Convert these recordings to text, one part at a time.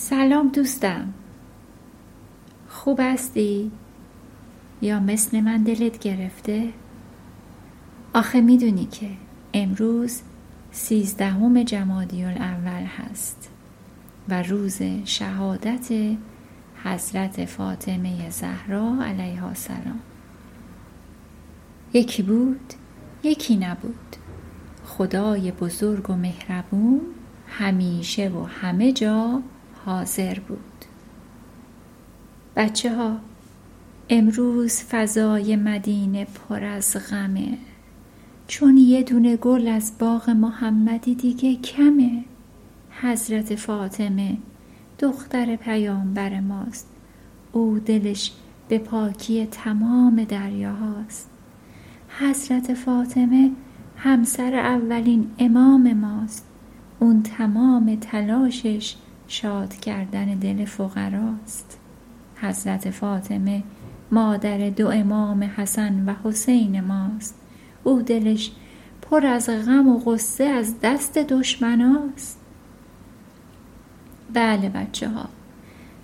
سلام دوستم خوب هستی؟ یا مثل من دلت گرفته؟ آخه می‌دونی که امروز سیزدهم جمادی الاول هست و روز شهادت حضرت فاطمه زهرا علیها السلام یکی بود یکی نبود خدای بزرگ و مهربون همیشه و همه جا حاضر بود. بچه ها امروز فضای مدینه پر از غمه. چون یه دونه گل از باغ محمدی دیگه کمه. حضرت فاطمه دختر پیامبر ماست. او دلش به پاکی تمام دریاهاست. حضرت فاطمه همسر اولین امام ماست. اون تمام تلاشش شاد کردن دل فقراست. حضرت فاطمه مادر دو امام حسن و حسین ماست. او دلش پر از غم و غصه از دست دشمناست. بله بچه ها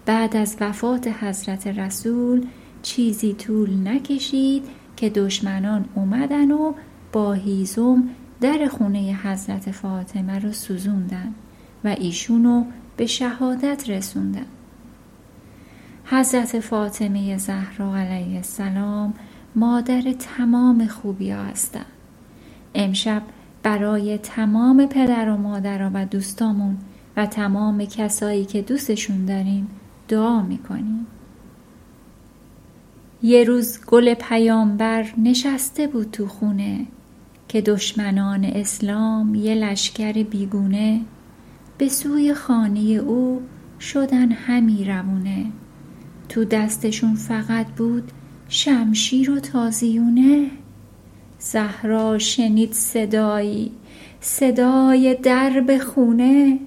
بعد از وفات حضرت رسول چیزی طول نکشید که دشمنان اومدن و با هیزم در خونه حضرت فاطمه رو سوزوندن و ایشونو به شهادت رسوندن حضرت فاطمه زهرا علیه السلام مادر تمام خوبی ها امشب برای تمام پدر و مادر و دوستامون و تمام کسایی که دوستشون داریم دعا می‌کنیم. یه روز گل پیامبر نشسته بود تو خونه که دشمنان اسلام یه لشکر بیگونه به سوی خانه او شدن همی روونه تو دستشون فقط بود شمشیر و تازیونه. زهرا شنید صدایی صدای درب خونه.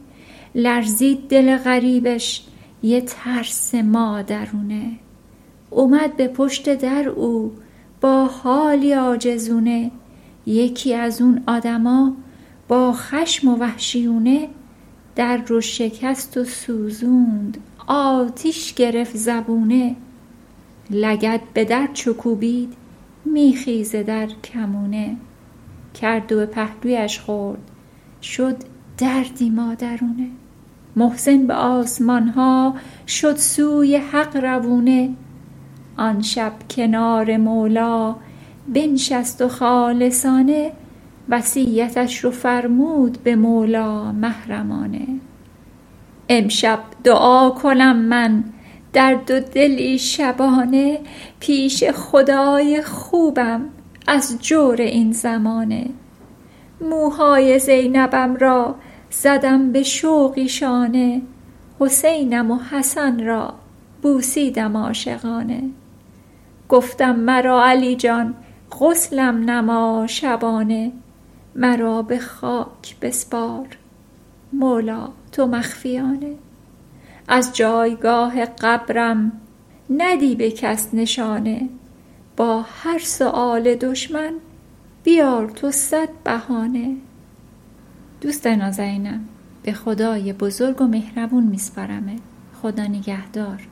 لرزید دل غریبش یه ترس مادرونه. اومد به پشت در او با حالی عاجزونه یکی از اون آدما با خشم و وحشیونه در رو شکست و سوزوند. آتیش گرفت زبونه. لگد به در چو کوبید میخیزه در کمونه. کرد و به پهلویش خورد. شد دردی مادرونه. محسن به آسمان ها شد سوی حق روونه. آن شب کنار مولا بنشست و خالصانه وصیتش رو فرمود به مولا محرمانه. امشب دعا کنم من در دو دلی شبانه پیش خدای خوبم از جور این زمانه. موهای زینبم را زدم به شوقی شانه حسینم و حسن را بوسیدم عاشقانه. گفتم مرا علی جان غسلم نما شبانه. مرا به خاک بسپار. مولا تو مخفیانه. از جایگاه قبرم ندی به کس نشانه. با هر سؤال دشمن بیار تو صد بهانه. دوست نازنینم به خدای بزرگ و مهربون میسپارمت خدا نگهدار.